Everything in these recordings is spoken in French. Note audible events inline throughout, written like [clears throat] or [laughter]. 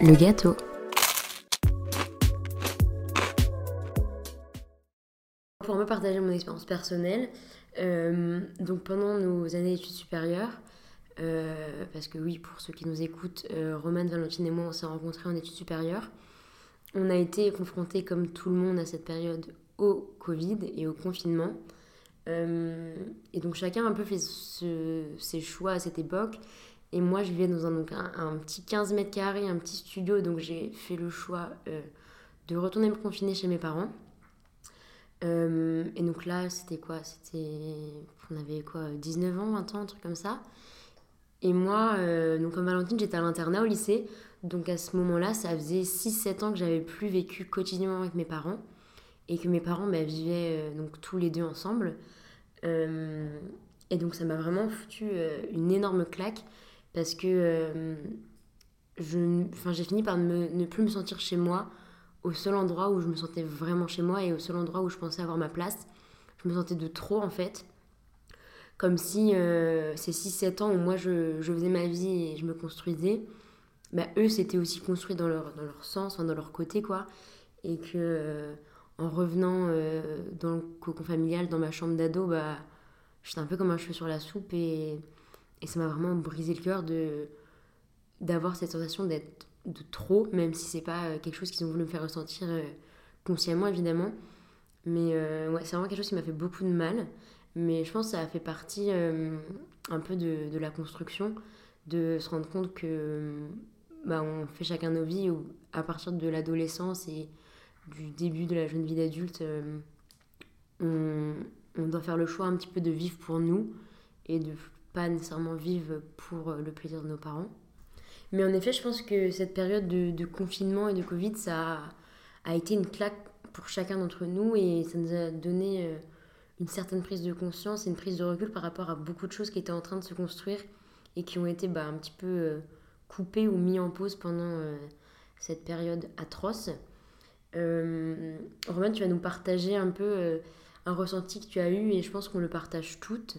le gâteau. Pour me partager mon expérience personnelle, euh, donc pendant nos années d'études supérieures, euh, parce que oui, pour ceux qui nous écoutent, euh, Romane, Valentine et moi, on s'est rencontrés en études supérieures. On a été confrontés, comme tout le monde à cette période, au Covid et au confinement. Euh, et donc chacun a un peu fait ses choix à cette époque. Et moi, je vivais dans un, donc un, petit 15 mètres carrés, un petit studio. Donc j'ai fait le choix de retourner me confiner chez mes parents. et donc là, c'était quoi? C'était. On avait quoi 19 ans, 20 ans, un truc comme ça. Et moi, euh, donc comme Valentine, j'étais à l'internat au lycée. Donc à ce moment-là, ça faisait 6-7 ans que j'avais plus vécu quotidiennement avec mes parents. Et que mes parents bah, vivaient euh, donc tous les deux ensemble. Euh, et donc ça m'a vraiment foutu une énorme claque. Parce que j'ai fini par ne plus me sentir chez moi au seul endroit où je me sentais vraiment chez moi et au seul endroit où je pensais avoir ma place. Je me sentais de trop en fait comme si euh, ces 6-7 ans où moi je, je, faisais ma vie et je me construisais, bah, eux c'était aussi construit dans leur, dans leur sens, dans leur côté quoi. Et que euh, en revenant euh, dans le cocon familial, dans ma chambre d'ado, bah, j'étais un peu comme un cheveu sur la soupe et, et ça m'a vraiment brisé le cœur d'avoir cette sensation d'être de trop, même si c'est pas quelque chose qu'ils ont voulu me faire ressentir consciemment évidemment. Mais ouais, c'est vraiment quelque chose qui m'a fait beaucoup de mal. Mais je pense que ça a fait partie euh, un peu de, de, la construction, de se rendre compte que bah, on fait chacun nos vies ou à partir de l'adolescence et du début de la jeune vie d'adulte, euh, on, on, doit faire le choix un petit peu de vivre pour nous et de pas nécessairement vivre pour le plaisir de nos parents. Mais en effet, je pense que cette période de, confinement et de Covid, ça a, été une claque pour chacun d'entre nous et ça nous a donné... Euh, une certaine prise de conscience et une prise de recul par rapport à beaucoup de choses qui étaient en train de se construire et qui ont été bah, un petit peu euh, coupées ou mis en pause pendant euh, cette période atroce. Euh, Romain, tu vas nous partager un peu euh, un ressenti que tu as eu et je pense qu'on le partage toutes.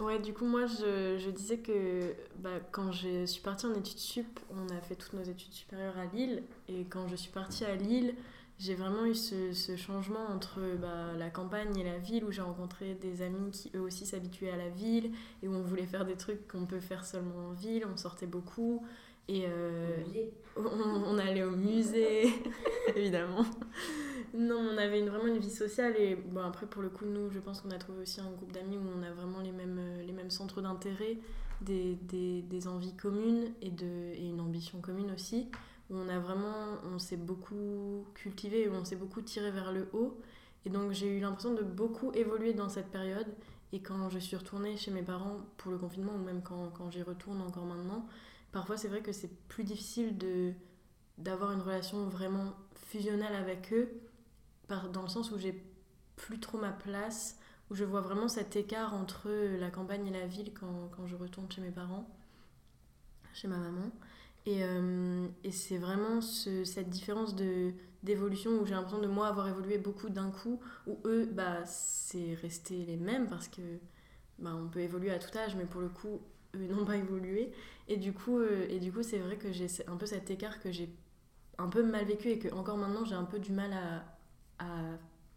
Ouais, du coup, moi, je, disais que bah, quand je suis partie en études sup, on a fait toutes nos études supérieures à Lille. Et quand je suis partie à Lille, j'ai vraiment eu ce, ce changement entre bah, la campagne et la ville où j'ai rencontré des amis qui eux aussi s'habituaient à la ville et où on voulait faire des trucs qu'on peut faire seulement en ville, on sortait beaucoup et euh, on, on, allait au musée, [laughs] évidemment. Non, on avait une, vraiment une vie sociale et bon, après pour le coup nous je pense qu'on a trouvé aussi un groupe d'amis où on a vraiment les mêmes, les mêmes centres d'intérêt, des, des, des, envies communes et, de, et une ambition commune aussi on a vraiment, on s'est beaucoup cultivé, on s'est beaucoup tiré vers le haut. Et donc j'ai eu l'impression de beaucoup évoluer dans cette période. Et quand je suis retournée chez mes parents pour le confinement, ou même quand, quand j'y retourne encore maintenant, parfois c'est vrai que c'est plus difficile de d'avoir une relation vraiment fusionnelle avec eux, dans le sens où j'ai plus trop ma place, où je vois vraiment cet écart entre la campagne et la ville quand, quand je retourne chez mes parents, chez ma maman. Et, euh, et c'est vraiment ce, cette différence de, d'évolution où j'ai l'impression de moi avoir évolué beaucoup d'un coup, où eux, bah, c'est resté les mêmes parce que bah, on peut évoluer à tout âge, mais pour le coup, eux n'ont pas évolué. Et du coup, euh, et du coup c'est vrai que j'ai un peu cet écart que j'ai un peu mal vécu et que encore maintenant j'ai un peu du mal à,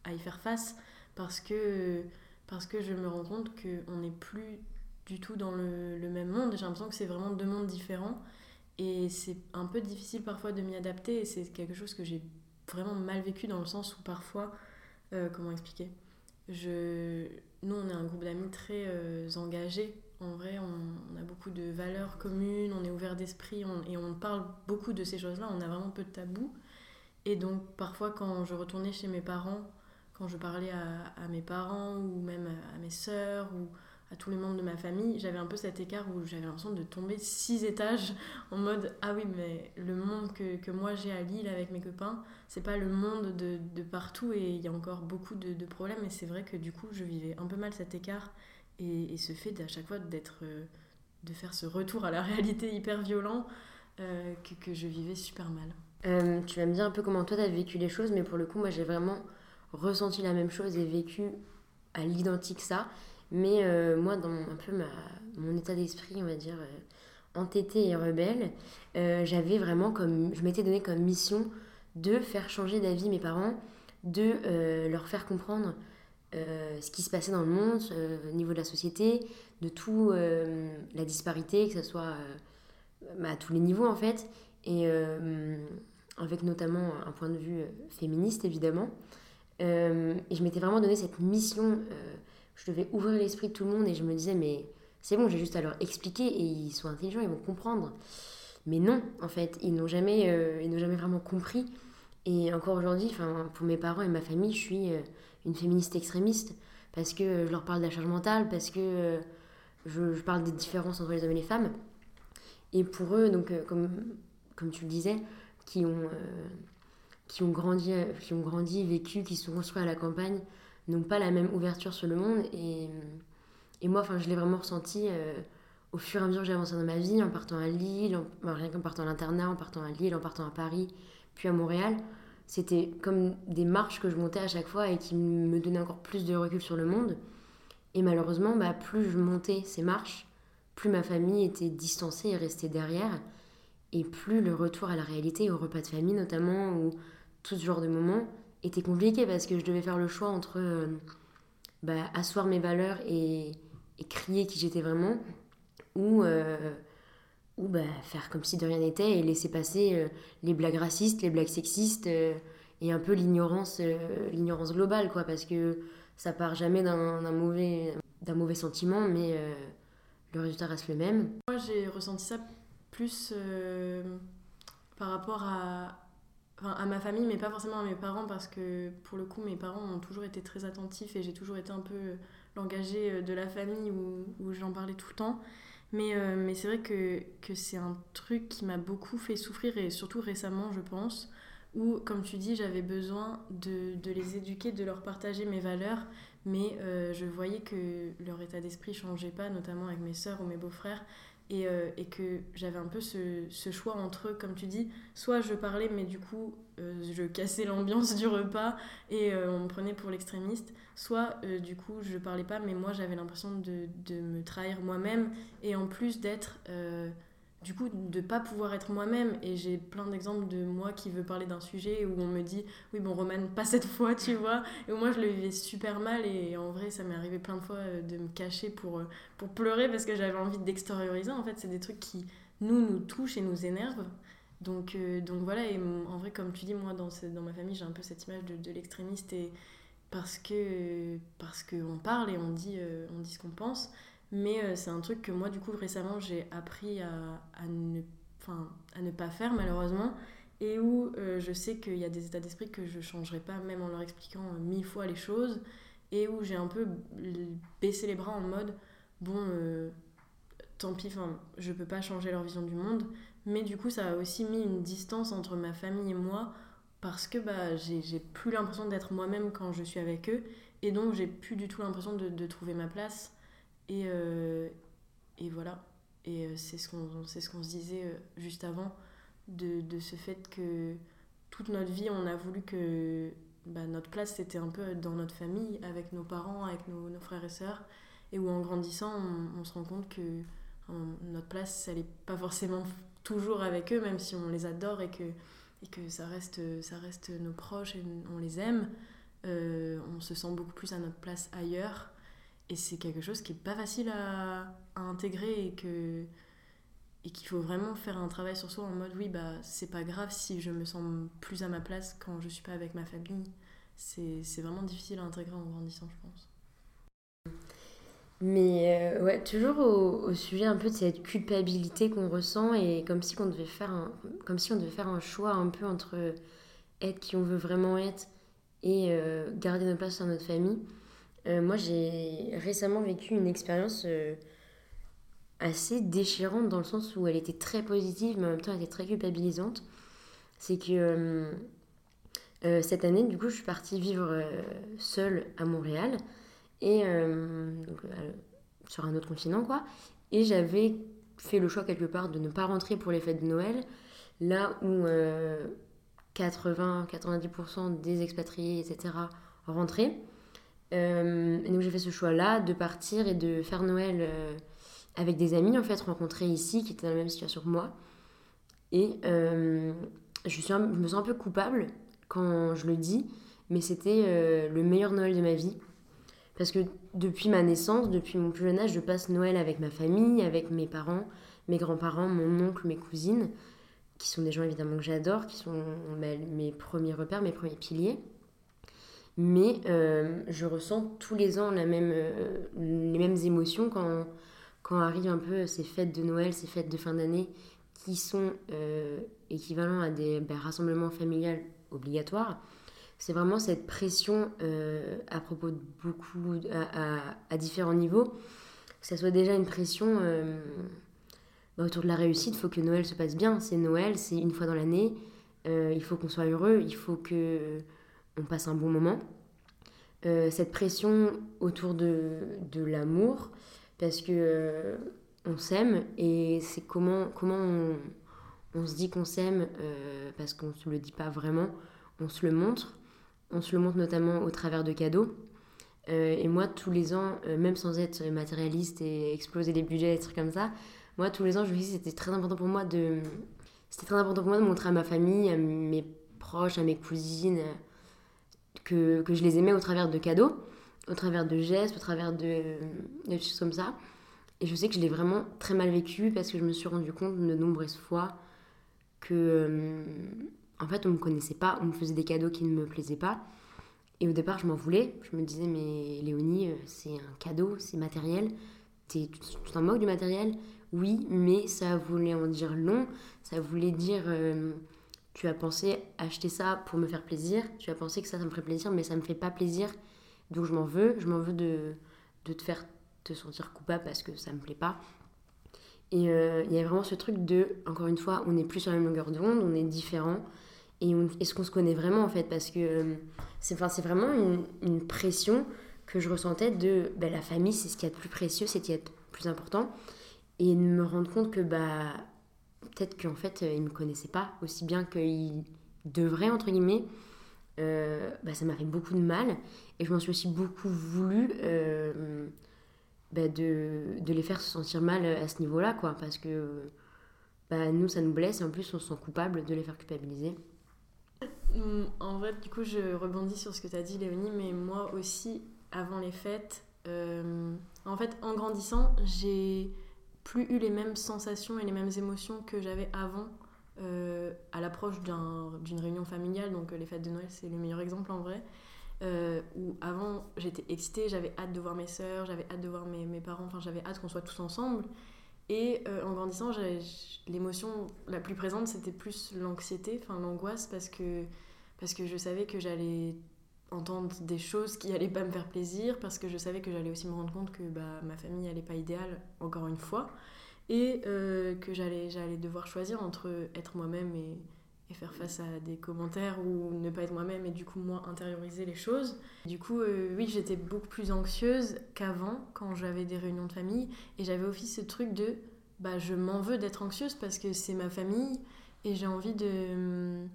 à, y faire face parce que, parce que je me rends compte qu'on n'est plus du tout dans le, le même monde. J'ai l'impression que c'est vraiment deux mondes différents. Et c'est un peu difficile parfois de m'y adapter et c'est quelque chose que j'ai vraiment mal vécu dans le sens où parfois, euh, comment expliquer? Je... Nous, on est un groupe d'amis très euh, engagés. En vrai, on, on, a beaucoup de valeurs communes, on est ouvert d'esprit et on parle beaucoup de ces choses-là. On a vraiment peu de tabous. Et donc, parfois, quand je retournais chez mes parents, quand je parlais à, mes parents ou même à, mes sœurs ou à tous les membres de ma famille, j'avais un peu cet écart où j'avais l'impression de tomber six étages [laughs] en mode ah oui mais le monde que, que moi j'ai à Lille avec mes copains c'est pas le monde de, de partout et il y a encore beaucoup de problèmes et c'est vrai que du coup je vivais un peu mal cet écart et, ce fait à chaque fois d'être euh, de faire ce retour à la réalité hyper violent euh, que, je vivais super mal. Euh, tu vas me dire un peu comment toi tu as vécu les choses mais pour le coup moi j'ai vraiment ressenti la même chose et vécu à l'identique ça mais moi, dans un peu ma, mon état d'esprit, on va dire, entêtée et rebelle, j'avais vraiment comme. Je m'étais donné comme mission de faire changer d'avis mes parents, de leur faire comprendre ce qui se passait dans le monde, au niveau de la société, de tout la disparité, que ce soit bah, à tous les niveaux en fait, et avec notamment un point de vue féministe évidemment. et je m'étais vraiment donné cette mission je devais ouvrir l'esprit de tout le monde et je me disais, mais c'est bon, j'ai juste à leur expliquer et ils sont intelligents, ils vont comprendre. Mais non, en fait, ils n'ont jamais, euh, ils n'ont jamais vraiment compris. Et encore aujourd'hui, pour mes parents et ma famille, je suis euh, une féministe extrémiste parce que je leur parle de la charge mentale, parce que euh, je, parle des différences entre les hommes et les femmes. Et pour eux, donc, comme, comme tu le disais, qui ont, qui, ont grandi, qui ont grandi, vécu, qui sont construits à la campagne, n'ont pas la même ouverture sur le monde. Et, et moi, je l'ai vraiment ressenti euh, au fur et à mesure que j'ai avancé dans ma vie, en partant à Lille, en, rien qu'en partant à l'internat, en partant à Lille, en partant à Paris, puis à Montréal. C'était comme des marches que je montais à chaque fois et qui me donnaient encore plus de recul sur le monde. Et malheureusement, bah, plus je montais ces marches, plus ma famille était distancée et restait derrière. Et plus le retour à la réalité, au repas de famille notamment, ou tout ce genre de moments, était compliqué parce que je devais faire le choix entre euh, bah, asseoir mes valeurs et, crier qui j'étais vraiment, ou, euh, ou bah, faire comme si de rien n'était et laisser passer euh, les blagues racistes, les blagues sexistes et un peu l'ignorance l'ignorance globale, quoi, parce que ça part jamais d'un mauvais, mauvais sentiment, mais le résultat reste le même. Moi, j'ai ressenti ça plus par rapport à, à ma famille, mais pas forcément à mes parents, parce que pour le coup, mes parents ont toujours été très attentifs et j'ai toujours été un peu l'engagé euh, de la famille où j'en parlais tout le temps. Mais, euh, mais c'est vrai que, que c'est un truc qui m'a beaucoup fait souffrir, et surtout récemment, je pense, où, comme tu dis, j'avais besoin de, de, les éduquer, de leur partager mes valeurs, mais euh, je voyais que leur état d'esprit changeait pas, notamment avec mes sœurs ou mes beaux-frères. Et, euh, et, que j'avais un peu ce, choix entre comme tu dis, soit je parlais, mais du coup, euh, je cassais l'ambiance du repas et euh, on me prenait pour l'extrémiste, soit du coup, je parlais pas, mais moi j'avais l'impression de, me trahir moi-même et en plus d'être du coup de pas pouvoir être moi-même. Et j'ai plein d'exemples de moi qui veut parler d'un sujet où on me dit oui bon Romane pas [laughs] cette fois tu vois. Et moi je le vivais super mal. Et en vrai ça m'est arrivé plein de fois euh, de me cacher pour, euh, pour pleurer parce que j'avais envie d'extérioriser. En fait c'est des trucs qui nous nous touchent et nous énervent. Donc, euh, donc voilà. Et en vrai comme tu dis moi dans, dans ma famille j'ai un peu cette image de, de l'extrémiste. Et parce que parce qu'on parle et on dit, on dit ce qu'on pense mais euh, c'est un truc que moi, du coup, récemment, j'ai appris à, ne, à ne pas faire, malheureusement. Et où euh, je sais qu'il y a des états d'esprit que je changerai pas, même en leur expliquant euh, mille fois les choses. Et où j'ai un peu baissé les bras en mode, bon, tant pis, je peux pas changer leur vision du monde. Mais du coup, ça a aussi mis une distance entre ma famille et moi parce que bah, j'ai plus l'impression d'être moi-même quand je suis avec eux. Et donc, j'ai plus du tout l'impression de, trouver ma place. Et, euh, et voilà. Et euh, c'est ce qu'on ce qu'on se disait euh, juste avant, de, de, ce fait que toute notre vie, on a voulu que bah, notre place, c'était un peu dans notre famille, avec nos parents, avec nos, frères et sœurs. Et où en grandissant, on, se rend compte que notre place, elle n'est pas forcément toujours avec eux, même si on les adore et que, et que ça, reste, ça reste nos proches et on les aime. on se sent beaucoup plus à notre place ailleurs. Et c'est quelque chose qui est pas facile à, intégrer et que et qu'il faut vraiment faire un travail sur soi en mode oui bah c'est pas grave si je me sens plus à ma place quand je suis pas avec ma famille. C'est vraiment difficile à intégrer en grandissant je pense. Mais euh, ouais, toujours au, au, sujet un peu de cette culpabilité qu'on ressent et comme si, on devait faire un, comme si on devait faire un choix un peu entre être qui on veut vraiment être et euh, garder notre place dans notre famille. Euh, moi, j'ai récemment vécu une expérience euh, assez déchirante dans le sens où elle était très positive, mais en même temps elle était très culpabilisante. C'est que euh, cette année, du coup, je suis partie vivre seule à Montréal et sur un autre continent, quoi. Et j'avais fait le choix quelque part de ne pas rentrer pour les fêtes de Noël, là où 80-90% des expatriés, etc., rentraient. Euh, et donc j'ai fait ce choix-là de partir et de faire Noël euh, avec des amis en fait rencontrés ici qui étaient dans la même situation que moi. Et je, suis je me sens un peu coupable quand je le dis, mais c'était le meilleur Noël de ma vie. Parce que depuis ma naissance, depuis mon plus jeune âge, je passe Noël avec ma famille, avec mes parents, mes grands-parents, mon oncle, mes cousines, qui sont des gens évidemment que j'adore, qui sont mes premiers repères, mes premiers piliers. Mais euh, je ressens tous les ans la même, euh, les mêmes émotions quand, quand arrivent un peu ces fêtes de Noël, ces fêtes de fin d'année qui sont euh, équivalents à des ben, rassemblements familiales obligatoires c'est vraiment cette pression à propos de beaucoup, à, différents niveaux. Que ce soit déjà une pression bah, autour de la réussite, il faut que Noël se passe bien. C'est Noël, c'est une fois dans l'année. Il faut qu'on soit heureux, il faut que on passe un bon moment. cette pression autour de, de l'amour, parce que on s'aime et c'est comment, comment on, on se dit qu'on s'aime, parce qu'on ne se le dit pas vraiment, on se le montre. On se le montre notamment au travers de cadeaux. Euh, et moi, tous les ans, euh, même sans être matérialiste et exploser les budgets, des trucs comme ça, moi, tous les ans, je me dis c'était très important pour moi de... C'était très important pour moi de montrer à ma famille, à mes proches, à mes cousines, que, que je les aimais au travers de cadeaux, au travers de gestes, au travers de, choses comme ça. Et je sais que je l'ai vraiment très mal vécu parce que je me suis rendu compte de nombreuses fois que euh, en fait, on me connaissait pas, on me faisait des cadeaux qui ne me plaisaient pas. Et au départ, je m'en voulais. Je me disais, mais Léonie, euh, c'est un cadeau, c'est matériel. tu t'en moques du matériel? Oui, mais ça voulait en dire long. Ça voulait dire, euh, tu as pensé acheter ça pour me faire plaisir. Tu as pensé que ça, ça me ferait plaisir, mais ça me fait pas plaisir. Donc je m'en veux. Je m'en veux de, de te faire te sentir coupable parce que ça me plaît pas. Et euh, il y a vraiment ce truc de, encore une fois, on n'est plus sur la même longueur d'onde, on est différent et est-ce qu'on se connaît vraiment en fait Parce que euh, c'est vraiment une, pression que je ressentais de ben, la famille, c'est ce qui est a de plus précieux, c'est ce qui est a de plus important. Et de me rendre compte que bah, peut-être qu'en fait, euh, ils ne me connaissaient pas aussi bien qu'ils devraient, entre guillemets. Euh, bah, ça m'a fait beaucoup de mal. Et je m'en suis aussi beaucoup voulu bah, de, de, les faire se sentir mal à ce niveau-là, quoi. Parce que bah, nous, ça nous blesse et en plus, on se sent coupable de les faire culpabiliser. Mm, en vrai, du coup, je rebondis sur ce que tu as dit, Léonie, mais moi aussi, avant les fêtes, euh, en fait, en grandissant, j'ai plus eu les mêmes sensations et les mêmes émotions que j'avais avant euh, à l'approche d'une réunion familiale. Donc, les fêtes de Noël, c'est le meilleur exemple en vrai. Euh, où avant, j'étais excitée, j'avais hâte de voir mes sœurs, j'avais hâte de voir mes, parents, enfin, j'avais hâte qu'on soit tous ensemble. Et euh, en grandissant, l'émotion la plus présente, c'était plus l'anxiété, enfin l'angoisse, parce que, parce que je savais que j'allais entendre des choses qui allaient pas me faire plaisir, parce que je savais que j'allais aussi me rendre compte que bah, ma famille n'allait pas idéale, encore une fois, et euh, que j'allais devoir choisir entre être moi-même et, faire face à des commentaires ou ne pas être moi-même et du coup moins intérioriser les choses. Du coup, euh, oui, j'étais beaucoup plus anxieuse qu'avant quand j'avais des réunions de famille et j'avais aussi ce truc de bah je m'en veux d'être anxieuse parce que c'est ma famille et j'ai envie de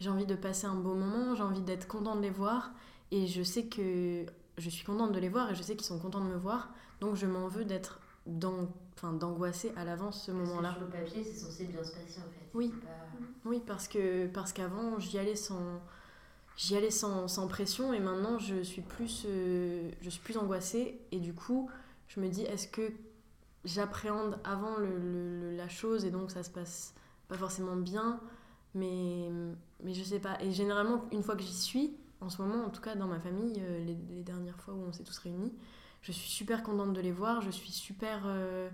j'ai envie de passer un beau moment, j'ai envie d'être contente de les voir et je sais que je suis contente de les voir et je sais qu'ils sont contents de me voir donc je m'en veux d'être d'angoisser à l'avance ce moment-là. Sur le papier, c'est censé bien se passer en fait. Oui. Oui, parce que parce qu'avant, j'y allais sans j'y allais sans, sans, pression et maintenant je suis plus euh, je suis plus angoissée et du coup, je me dis est-ce que j'appréhende avant le, la chose et donc ça se passe pas forcément bien? Mais mais je sais pas et généralement une fois que j'y suis en ce moment en tout cas dans ma famille euh, les, dernières fois où on s'est tous réunis je suis super contente de les voir, je suis super, euh,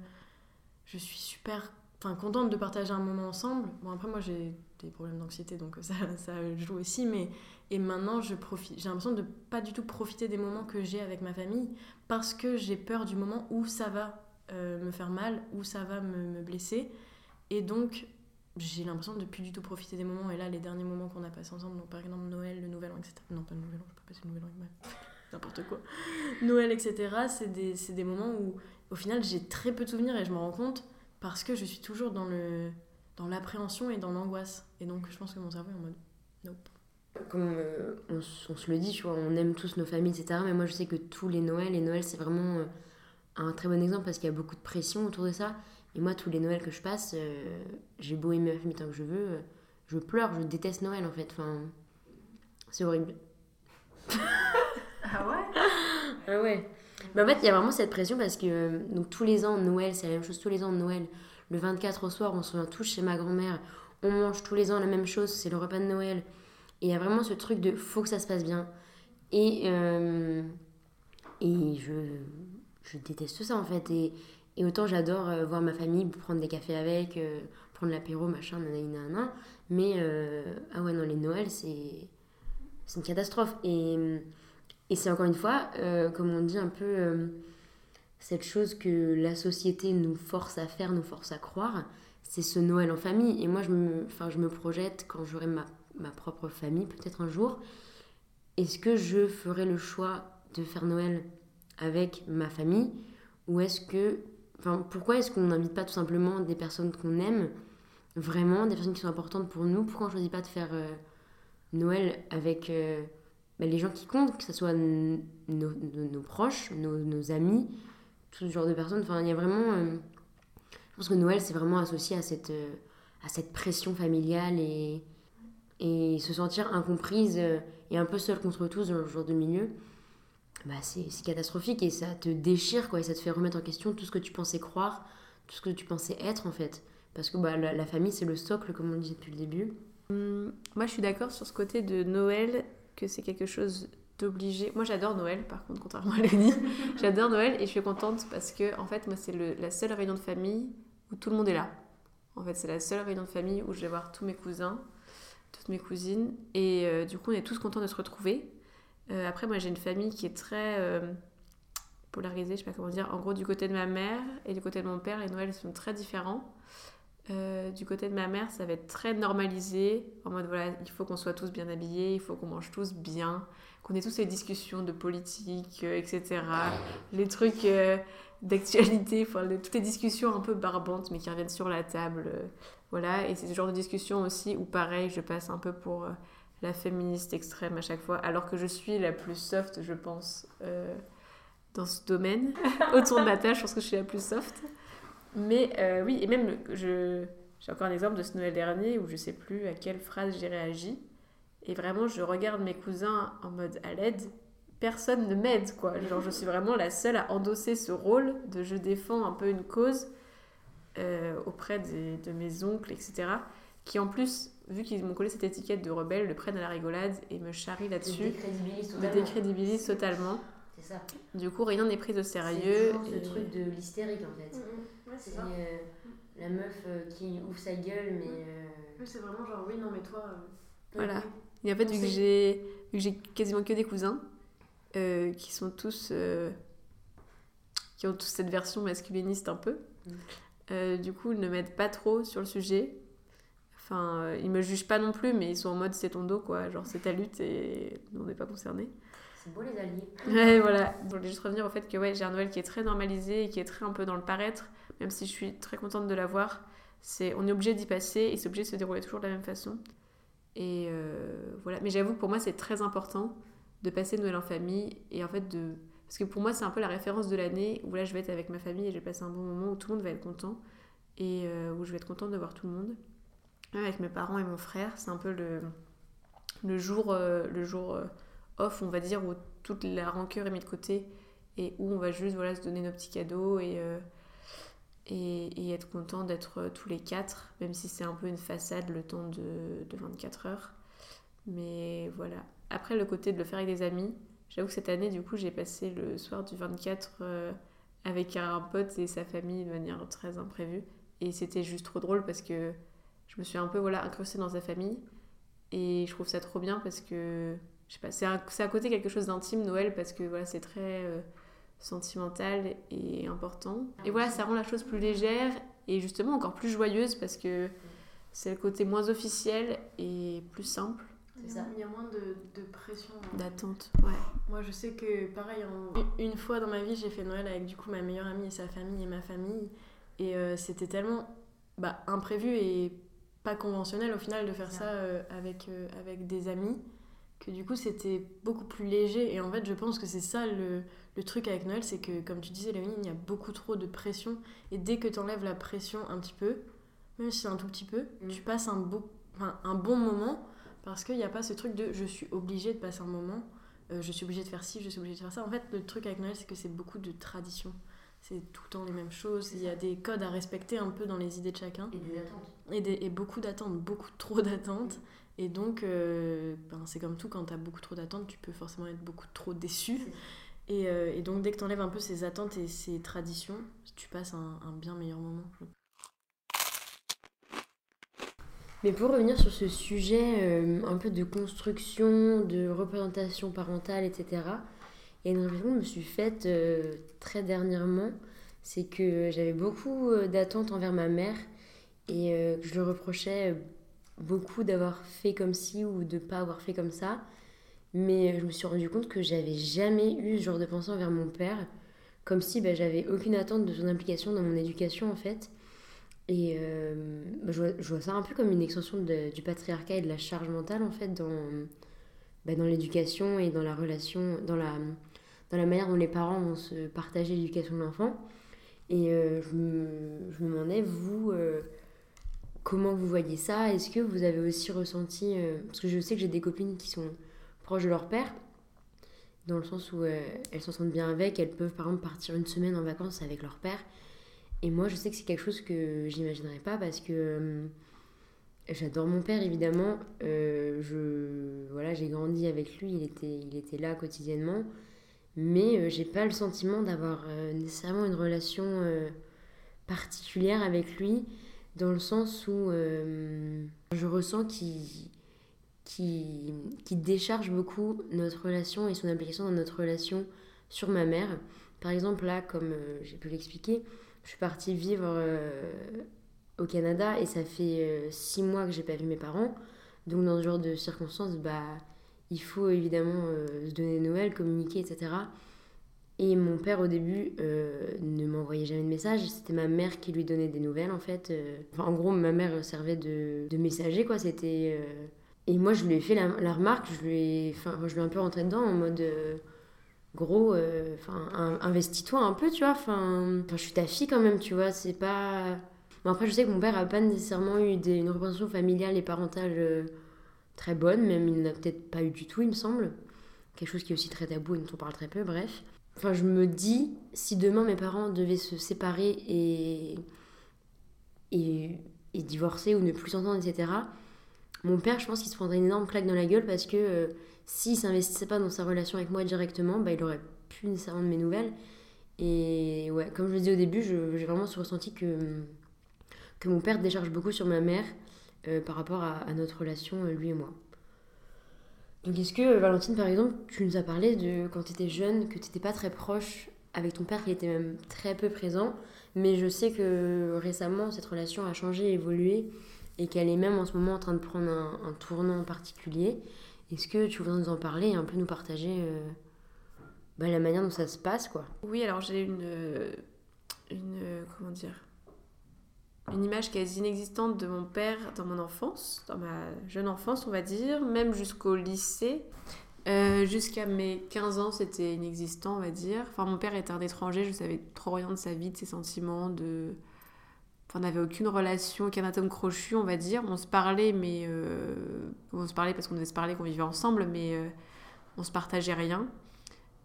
je suis super enfin, contente de partager un moment ensemble. Bon, après, moi, j'ai des problèmes d'anxiété, donc [laughs] ça, ça, joue aussi, mais et maintenant, je profite, j'ai l'impression de pas du tout profiter des moments que j'ai avec ma famille parce que j'ai peur du moment où ça va euh, me faire mal, où ça va me, me blesser. Et donc, j'ai l'impression de plus du tout profiter des moments. Et là, les derniers moments qu'on a passés ensemble, par exemple Noël, le Nouvel An, etc. Non, pas le Nouvel An, je peux passer le Nouvel An [laughs] n'importe quoi. Noël, etc. C'est des, des, moments où, au final, j'ai très peu de souvenirs et je me rends compte parce que je suis toujours dans le dans l'appréhension et dans l'angoisse. Et donc, je pense que mon cerveau est en mode nope. Comme euh, on, se le dit, tu vois, on aime tous nos familles, etc. Mais moi, je sais que tous les Noëls, et Noël, c'est vraiment euh, un très bon exemple parce qu'il y a beaucoup de pression autour de ça. Et moi, tous les Noëls que je passe, euh, j'ai beau aimer ma famille tant que je veux, euh, je pleure, je déteste Noël en fait. Enfin, c'est horrible. ah ouais? [laughs] Ah ouais. Mais en fait, il y a vraiment cette pression parce que euh, donc, tous les ans, Noël, c'est la même chose tous les ans, Noël. Le 24 au soir, on se revient tous chez ma grand-mère. On mange tous les ans la même chose, c'est le repas de Noël. Et il y a vraiment ce truc de faut que ça se passe bien. Et, et je, je déteste ça en fait. Et, et autant j'adore euh, voir ma famille, prendre des cafés avec, euh, prendre l'apéro, machin, nanana. Mais euh, ah ouais, non, les Noëls, c'est une catastrophe. Et, et c'est encore une fois, comme on dit un peu, cette chose que la société nous force à faire, nous force à croire, c'est ce Noël en famille. Et moi, je me, je me projette quand j'aurai ma, ma propre famille, peut-être un jour. Est-ce que je ferai le choix de faire Noël avec ma famille Ou est-ce que. Enfin, pourquoi est-ce qu'on n'invite pas tout simplement des personnes qu'on aime, vraiment, des personnes qui sont importantes pour nous? Pourquoi on ne choisit pas de faire euh, Noël avec euh, bah, les gens qui comptent, que ce soit nos, proches, nos, amis, tout ce genre de personnes? Enfin, il y a vraiment. Euh, je pense que Noël, c'est vraiment associé à cette, pression familiale et, et se sentir incomprise et un peu seule contre tous dans le jour de milieu bah c'est catastrophique et ça te déchire quoi et ça te fait remettre en question tout ce que tu pensais croire, tout ce que tu pensais être en fait. Parce que bah, la, famille c'est le socle comme on disait depuis le début. Hum, moi je suis d'accord sur ce côté de Noël que c'est quelque chose d'obligé. Moi j'adore Noël par contre contrairement à Léonie. [laughs] j'adore Noël et je suis contente parce que en fait moi c'est la seule réunion de famille où tout le monde est là. En fait c'est la seule réunion de famille où je vais voir tous mes cousins, toutes mes cousines et euh, du coup on est tous contents de se retrouver. Euh, après, moi, j'ai une famille qui est très euh, polarisée, je sais pas comment dire. En gros, du côté de ma mère et du côté de mon père, les Noëls sont très différents. Euh, du côté de ma mère, ça va être très normalisé, en mode voilà, il faut qu'on soit tous bien habillés, il faut qu'on mange tous bien, qu'on ait tous ces discussions de politique, etc. Les trucs d'actualité, enfin, toutes les discussions un peu barbantes mais qui reviennent sur la table. voilà, et c'est ce genre de discussion aussi où, pareil, je passe un peu pour la féministe extrême à chaque fois, alors que je suis la plus soft, je pense, euh, dans ce domaine. [laughs] Autour de ma tâche, je pense que je suis la plus soft. Mais euh, oui, et même, je, j'ai encore un exemple de ce Noël dernier où je sais plus à quelle phrase j'ai réagi. Et vraiment, je regarde mes cousins en mode à l'aide. Personne ne m'aide, quoi. Genre, je suis vraiment la seule à endosser ce rôle de je défends un peu une cause euh, auprès de mes oncles, etc. Qui en plus vu qu'ils m'ont collé cette étiquette de rebelle, le prennent à la rigolade et me charrient là-dessus. Me décrédibilisent totalement. C'est ça. Du coup, rien n'est pris au sérieux. C'est ce truc de l'hystérique en fait. Mm, mm. c'est euh, la meuf euh, qui ouvre sa gueule, mais. Euh, c'est vraiment genre, oui, non, mais toi. Voilà. Et en fait, vu que j'ai j'ai quasiment que des cousins qui sont tous. qui ont tous cette version masculiniste un peu. Mm. du coup, ils ne m'aident pas trop sur le sujet. Enfin, euh, ils me jugent pas non plus, mais ils sont en mode c'est ton dos, quoi. Genre, c'est ta lutte et on n'est pas concernés. C'est beau les alliés. Ouais, voilà. Je voulais juste revenir au fait que ouais, j'ai un Noël qui est très normalisé et qui est très un peu dans le paraître, même si je suis très contente de l'avoir. C'est, on est obligé d'y passer et c'est obligé de se dérouler toujours de la même façon. Et euh, voilà. Mais j'avoue que pour moi, c'est très important de passer Noël en famille et en fait de. Parce que pour moi, c'est un peu la référence de l'année où là, je vais être avec ma famille et je vais passer un bon moment où tout le monde va être content et euh, où je vais être contente de voir tout le monde avec mes parents et mon frère. C'est un peu le, le jour, euh, le jour euh, off, on va dire, où toute la rancœur est mise de côté et où on va juste voilà, se donner nos petits cadeaux et, euh, et, et, être content d'être tous les quatre, même si c'est un peu une façade le temps de, de 24 heures. Mais voilà. Après, le côté de le faire avec des amis, j'avoue que cette année, du coup, j'ai passé le soir du 24 avec un pote et sa famille de manière très imprévue. Et c'était juste trop drôle parce que je me suis un peu voilà, incrustée dans sa famille. Et je trouve ça trop bien parce que, je sais pas, c'est à, côté quelque chose d'intime, Noël, parce que voilà, c'est très euh, sentimental et important. Et voilà, ça rend la chose plus légère et justement encore plus joyeuse parce que c'est le côté moins officiel et plus simple. Ça. Il y a moins de, de pression. Hein. D'attente, ouais. Moi, je sais que, pareil, une fois dans ma vie, j'ai fait Noël avec du coup ma meilleure amie et sa famille et ma famille. Et euh, c'était tellement bah, imprévu et pas conventionnel au final de faire ça euh, avec, euh, avec des amis que du coup c'était beaucoup plus léger. Et en fait, je pense que c'est ça le, le, truc avec Noël, c'est que comme tu disais, Léonie, il y a beaucoup trop de pression. Et dès que tu enlèves la pression un petit peu, même si c'est un tout petit peu, mm. tu passes un, beau, un bon moment parce qu'il n'y a pas ce truc de je suis obligée de passer un moment, euh, je suis obligée de faire ci, je suis obligée de faire ça. En fait, le truc avec Noël, c'est que c'est beaucoup de tradition. C'est tout le temps les mêmes choses. Il y a des codes à respecter un peu dans les idées de chacun. Et des attentes. Et, et beaucoup d'attentes, beaucoup trop d'attentes. Et donc, euh, ben, c'est comme tout, quand tu as beaucoup trop d'attentes, tu peux forcément être beaucoup trop déçu. Et, euh, et, donc, dès que tu enlèves un peu ces attentes et ces traditions, tu passes un, un bien meilleur moment. Mais pour revenir sur ce sujet euh, un peu de construction, de représentation parentale, etc., a une réflexion que je me suis faite euh, très dernièrement, c'est que j'avais beaucoup euh, d'attentes envers ma mère et que je le reprochais beaucoup d'avoir fait comme ci ou de ne pas avoir fait comme ça. Mais je me suis rendu compte que j'avais jamais eu ce genre de pensée envers mon père, comme si bah, j'avais aucune attente de son implication dans mon éducation en fait. Et euh, je, vois, ça un peu comme une extension du patriarcat et de la charge mentale, en fait, dans, bah, dans l'éducation et dans la relation, dans la, dans la manière dont les parents vont se partager l'éducation de l'enfant. Et euh, je, me, je me demandais, vous, euh, comment vous voyez ça? Est-ce que vous avez aussi ressenti. parce que je sais que j'ai des copines qui sont proches de leur père, dans le sens où elles s'en sentent bien avec, elles peuvent par exemple partir une semaine en vacances avec leur père et moi, je sais que c'est quelque chose que j'imaginerais pas parce que euh, j'adore mon père, évidemment. Euh, je, voilà, j'ai grandi avec lui, il était, il était là quotidiennement. Mais euh, j'ai pas le sentiment d'avoir nécessairement une relation particulière avec lui, dans le sens où je ressens qu'il qui, qui décharge beaucoup notre relation et son implication dans notre relation sur ma mère. Par exemple, là, comme j'ai pu l'expliquer, je suis partie vivre euh, au Canada et ça fait euh, six mois que j'ai pas vu mes parents. Donc dans ce genre de circonstances, bah, il faut évidemment euh, se donner des nouvelles, communiquer, etc. Et mon père au début ne m'envoyait jamais de messages, c'était ma mère qui lui donnait des nouvelles en fait. Enfin, en gros, ma mère servait de, de messager quoi, c'était... Et moi je lui ai fait la, la remarque, je lui, ai, enfin, je lui ai un peu rentré dedans en mode gros, euh, enfin, investis-toi un peu, tu vois. Enfin, je suis ta fille quand même, tu vois. C'est pas. Bon, après, je sais que mon père a pas nécessairement eu des, une représentation familiale et parentale euh, très bonne, même il n'a peut-être pas eu du tout, il me semble. Quelque chose qui est aussi très tabou et dont on parle très peu, bref. Enfin, je me dis, si demain mes parents devaient se séparer et, et, et divorcer ou ne plus s'entendre, etc., mon père, je pense qu'il se prendrait une énorme claque dans la gueule parce que. Euh, s'il s'investissait pas dans sa relation avec moi directement, bah, il aurait plus nécessairement de mes nouvelles. Et ouais, comme je le disais au début, j'ai vraiment ressenti que, que mon père décharge beaucoup sur ma mère euh, par rapport à, notre relation, euh, lui et moi. Donc est-ce que, Valentine, par exemple, tu nous as parlé de quand tu étais jeune, que tu n'étais pas très proche avec ton père, qui était même très peu présent, mais je sais que récemment, cette relation a changé, évolué, et qu'elle est même en ce moment en train de prendre un, tournant particulier. Est-ce que tu voudrais nous en parler et un peu nous partager euh, bah, la manière dont ça se passe quoi? Oui, alors j'ai une, euh, une euh, comment dire? Une image quasi inexistante de mon père dans mon enfance, dans ma jeune enfance on va dire, même jusqu'au lycée. Jusqu'à mes 15 ans, c'était inexistant, on va dire. Enfin, mon père était un étranger, je savais trop rien de sa vie, de ses sentiments, de, on n'avait aucune relation, aucun atome crochu, on va dire. On se parlait, mais. Euh, on se parlait parce qu'on devait se parler, qu'on vivait ensemble, mais euh, on se partageait rien.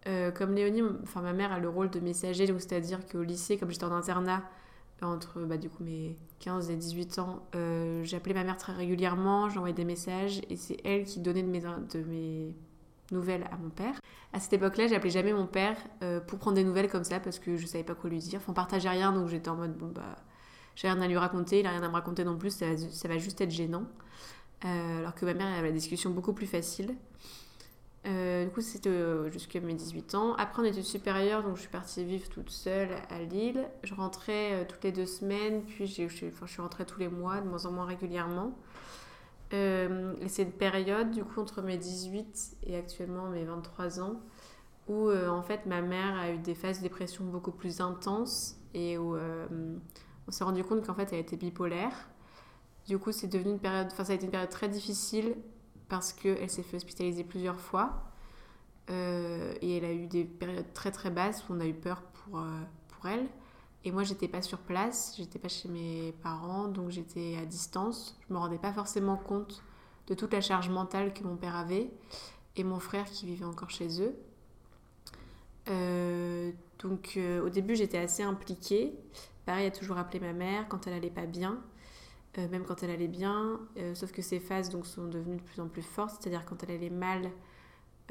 Euh, comme Léonie, enfin ma mère a le rôle de messager, c'est-à-dire qu'au lycée, comme j'étais en internat, entre bah, du coup mes 15 et 18 ans, j'appelais ma mère très régulièrement, j'envoyais des messages, et c'est elle qui donnait de mes, de mes nouvelles à mon père. À cette époque-là, j'appelais jamais mon père pour prendre des nouvelles comme ça, parce que je savais pas quoi lui dire. Enfin, on partageait rien, donc j'étais en mode, bon bah j'ai rien à lui raconter, il a rien à me raconter non plus, ça, va juste être gênant. Euh, alors que ma mère avait la discussion beaucoup plus facile. Euh, du coup, c'était euh, jusqu'à mes 18 ans. Après, en études supérieures, donc je suis partie vivre toute seule à Lille. Je rentrais toutes les deux semaines, puis je, enfin, je suis rentrée tous les mois, de moins en moins régulièrement. et c'est une période, du coup, entre mes 18 et actuellement mes 23 ans, où en fait ma mère a eu des phases de dépression beaucoup plus intenses et où on s'est rendu compte qu'en fait elle était bipolaire. Du coup, c'est devenu une période, enfin ça a été une période très difficile parce qu'elle s'est fait hospitaliser plusieurs fois. Euh, et elle a eu des périodes très très basses où on a eu peur pour, euh, pour elle. Et moi, j'étais pas sur place, j'étais pas chez mes parents, donc j'étais à distance. Je me rendais pas forcément compte de toute la charge mentale que mon père avait et mon frère qui vivait encore chez eux. Euh, donc au début, j'étais assez impliquée. Pareil, a toujours appelé ma mère quand elle allait pas bien. Même quand elle allait bien, sauf que ces phases donc, sont devenues de plus en plus fortes, c'est-à-dire quand elle allait mal,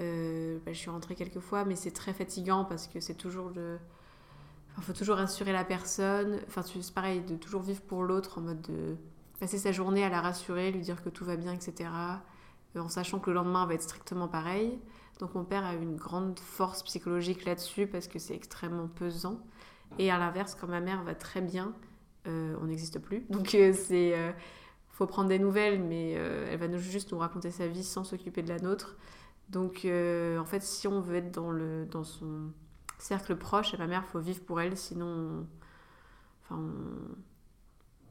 euh, bah, je suis rentrée quelques fois, mais c'est très fatigant parce que c'est toujours le. Il faut toujours rassurer la personne. Enfin, c'est pareil, de toujours vivre pour l'autre en mode de passer sa journée à la rassurer, lui dire que tout va bien, etc. Euh, en sachant que le lendemain va être strictement pareil. Donc mon père a une grande force psychologique là-dessus parce que c'est extrêmement pesant. Et à l'inverse, quand ma mère va très bien, euh, on n'existe plus. [laughs] Donc c'est faut prendre des nouvelles, mais elle va juste nous raconter sa vie sans s'occuper de la nôtre. Donc, euh, en fait, si on veut être dans, le, dans son cercle proche, à ma mère, faut vivre pour elle, sinon, enfin,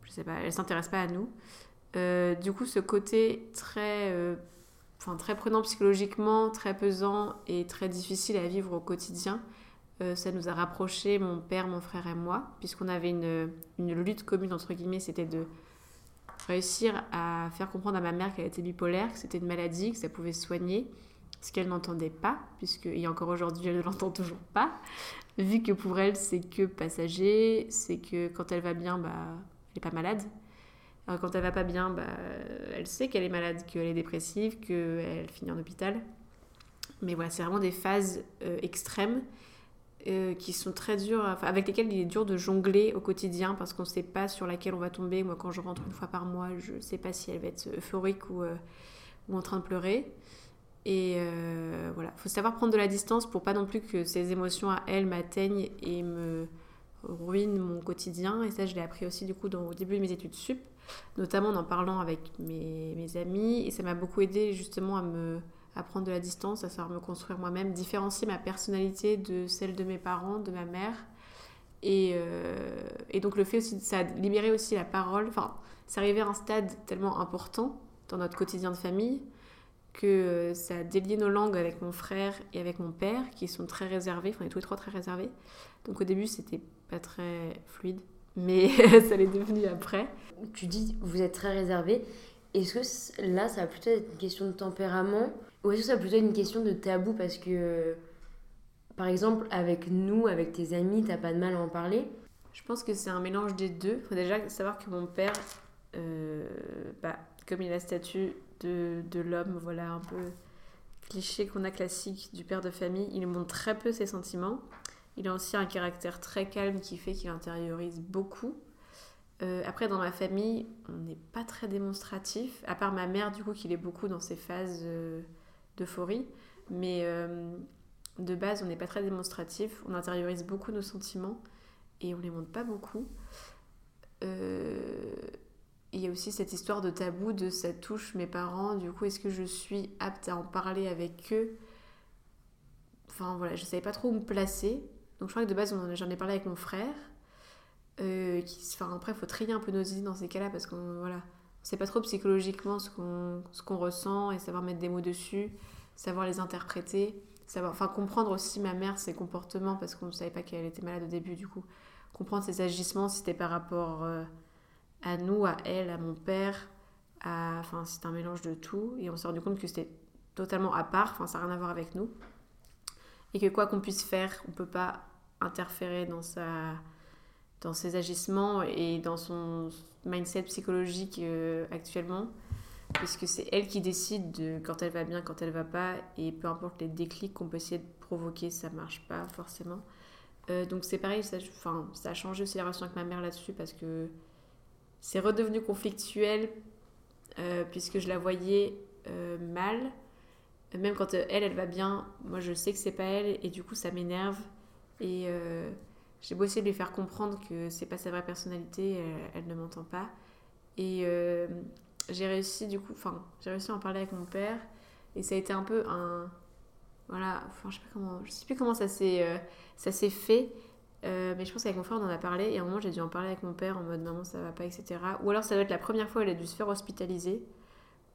je sais pas, elle s'intéresse pas à nous. Euh, du coup, ce côté très, euh, enfin, très prenant psychologiquement, très pesant et très difficile à vivre au quotidien, ça nous a rapprochés, mon père, mon frère et moi, puisqu'on avait une, lutte commune, entre guillemets, c'était de réussir à faire comprendre à ma mère qu'elle était bipolaire, que c'était une maladie, que ça pouvait soigner, ce qu'elle n'entendait pas, puisque et encore aujourd'hui elle ne l'entend toujours pas, vu que pour elle c'est que passager, c'est que quand elle va bien, bah, elle n'est pas malade. Alors, quand elle va pas bien, bah, elle sait qu'elle est malade, qu'elle est dépressive, qu'elle finit en hôpital. Mais voilà, c'est vraiment des phases euh, extrêmes euh, qui sont très dures, avec lesquelles il est dur de jongler au quotidien parce qu'on ne sait pas sur laquelle on va tomber. Moi, quand je rentre une fois par mois, je ne sais pas si elle va être euphorique ou, euh, en train de pleurer. Et euh, voilà, il faut savoir prendre de la distance pour pas non plus que ces émotions à elle m'atteignent et me ruinent mon quotidien. Et ça, je l'ai appris aussi du coup au début de mes études sup, notamment en en parlant avec mes amis. Et ça m'a beaucoup aidé justement à me à prendre de la distance, à savoir me construire moi-même, différencier ma personnalité de celle de mes parents, de ma mère. Et, euh, et donc le fait aussi, ça a libéré aussi la parole. Enfin, c'est arrivé à un stade tellement important dans notre quotidien de famille que euh, ça a délié nos langues avec mon frère et avec mon père, qui sont très réservés, enfin, on est tous les trois très réservés. Donc au début, c'était pas très fluide, mais [laughs] ça l'est devenu après. Tu dis, vous êtes très réservés. Est-ce que là, ça va plutôt être une question de tempérament ou est-ce que va plutôt une question de tabou Parce que, par exemple, avec nous, avec tes amis, t'as pas de mal à en parler Je pense que c'est un mélange des deux. Faut déjà savoir que mon père, euh, bah, comme il a statut de, de l'homme, voilà, un peu cliché qu'on a classique du père de famille. Il montre très peu ses sentiments. Il a aussi un caractère très calme qui fait qu'il intériorise beaucoup. Euh, après, dans ma famille, on n'est pas très démonstratif, à part ma mère, du coup, qui est beaucoup dans ses phases euh, d'euphorie. Mais euh, de base, on n'est pas très démonstratif. On intériorise beaucoup nos sentiments et on les montre pas beaucoup. Euh, il y a aussi cette histoire de tabou de ça touche mes parents, du coup est-ce que je suis apte à en parler avec eux? Enfin voilà, je savais pas trop où me placer. Donc je crois que de base j'en ai parlé avec mon frère. Euh, enfin, après il faut trier un peu nos idées dans ces cas-là parce qu'on voilà, sait pas trop psychologiquement ce qu'on ce qu'on ressent et savoir mettre des mots dessus, savoir les interpréter, savoir enfin comprendre aussi ma mère ses comportements parce qu'on ne savait pas qu'elle était malade au début du coup, comprendre ses agissements si c'était par rapport euh, à nous, à elle, à mon père. À... Enfin, c'est un mélange de tout. Et on s'est rendu compte que c'était totalement à part. Enfin, ça n'a rien à voir avec nous. Et que quoi qu'on puisse faire, on ne peut pas interférer dans, sa... dans ses agissements et dans son mindset psychologique euh, actuellement. Puisque c'est elle qui décide de quand elle va bien, quand elle va pas. Et peu importe les déclics qu'on peut essayer de provoquer, ça marche pas forcément. Euh, donc c'est pareil, ça, ça a changé aussi la relation avec ma mère là-dessus parce que c'est redevenu conflictuel euh, puisque je la voyais euh, mal. Même quand elle, elle va bien, moi je sais que c'est pas elle et du coup ça m'énerve. Et j'ai beau essayer de lui faire comprendre que c'est pas sa vraie personnalité, elle, ne m'entend pas. Et j'ai réussi du coup, enfin j'ai réussi à en parler avec mon père et ça a été un peu un, voilà, enfin je sais sais plus comment ça s'est s'est fait, euh, mais je pense qu'avec mon frère, on en a parlé. Et à un moment, j'ai dû en parler avec mon père en mode maman, ça va pas, etc. Ou alors, ça doit être la première fois où elle a dû se faire hospitaliser.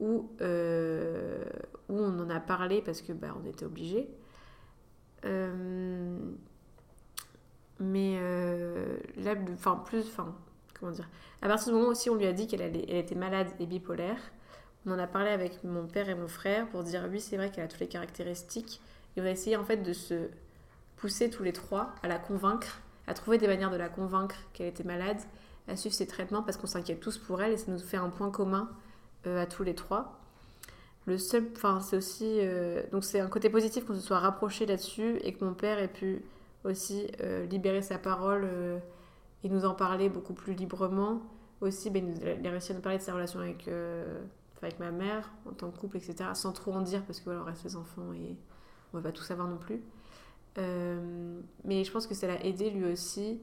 où, euh, où on en a parlé parce que bah, on était obligé. Mais euh, là, enfin, plus, enfin, comment dire, à partir du moment aussi, on lui a dit qu'elle elle était malade et bipolaire. On en a parlé avec mon père et mon frère pour dire oui, c'est vrai qu'elle a toutes les caractéristiques. Et on a essayé en fait de se pousser tous les trois à la convaincre, à trouver des manières de la convaincre qu'elle était malade, à suivre ses traitements parce qu'on s'inquiète tous pour elle et ça nous fait un point commun euh, à tous les trois. Le seul, enfin, c'est aussi, euh, donc c'est un côté positif qu'on se soit rapproché là-dessus et que mon père ait pu aussi euh, libérer sa parole et nous en parler beaucoup plus librement. Aussi, ben, il a réussi à nous parler de sa relation avec, avec ma mère en tant que couple, etc., sans trop en dire parce que voilà, reste les enfants et on va pas tout savoir non plus. mais je pense que ça l'a aidé lui aussi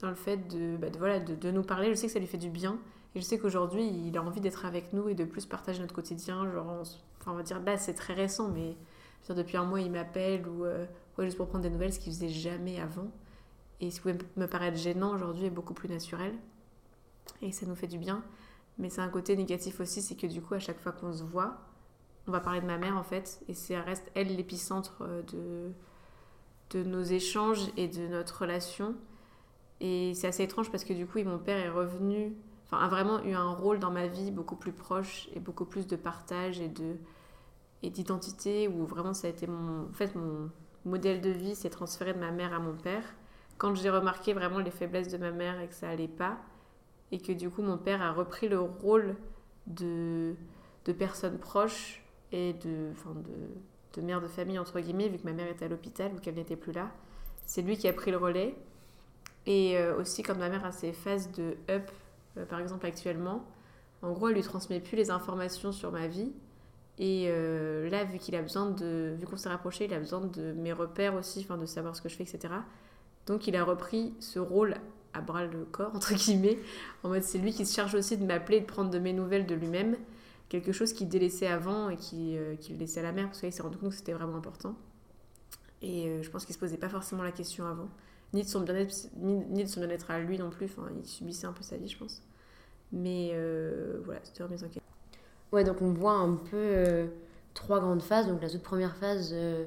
dans le fait de, de voilà, de, nous parler. Je sais que ça lui fait du bien et je sais qu'aujourd'hui, il a envie d'être avec nous et de plus partager notre quotidien. Genre, on, enfin, on va dire, bah, c'est très récent, mais depuis un mois, il m'appelle ou juste pour prendre des nouvelles, ce qu'il faisait jamais avant. Et ce qui pouvait me paraître gênant aujourd'hui est beaucoup plus naturel. Et ça nous fait du bien. Mais c'est un côté négatif aussi, c'est que du coup, à chaque fois qu'on se voit, on va parler de ma mère en fait. Et c'est reste elle l'épicentre euh, de, de nos échanges et de notre relation. Et c'est assez étrange parce que du coup, mon père est revenu enfin, a vraiment eu un rôle dans ma vie beaucoup plus proche et beaucoup plus de partage et de et d'identité où vraiment ça a été mon en fait mon modèle de vie s'est transféré de ma mère à mon père quand j'ai remarqué vraiment les faiblesses de ma mère et que ça allait pas et que du coup mon père a repris le rôle de de personne proche et de enfin de, de mère de famille entre guillemets vu que ma mère était à l'hôpital ou qu'elle n'était plus là c'est lui qui a pris le relais et euh, aussi quand ma mère a ses phases de up euh, par exemple actuellement, en gros, elle lui transmet plus les informations sur ma vie. Et euh, là, vu qu'il a besoin de, vu qu'on s'est rapproché, il a besoin de mes repères aussi, enfin de savoir ce que je fais, etc. Donc, il a repris ce rôle à bras le corps entre guillemets, en mode c'est lui qui se charge aussi de m'appeler, de prendre de mes nouvelles de lui-même, quelque chose qu'il délaissait avant et qu'il euh, laissait à la mère parce qu'il s'est rendu compte que c'était vraiment important. Et je pense qu'il se posait pas forcément la question avant, ni de son bien-être, ni, de son bien-être à lui non plus. Enfin, il subissait un peu sa vie, je pense. Mais euh, voilà, c'était mes enquêtes. Ouais, donc on voit un peu euh, trois grandes phases. Donc la toute première phase euh,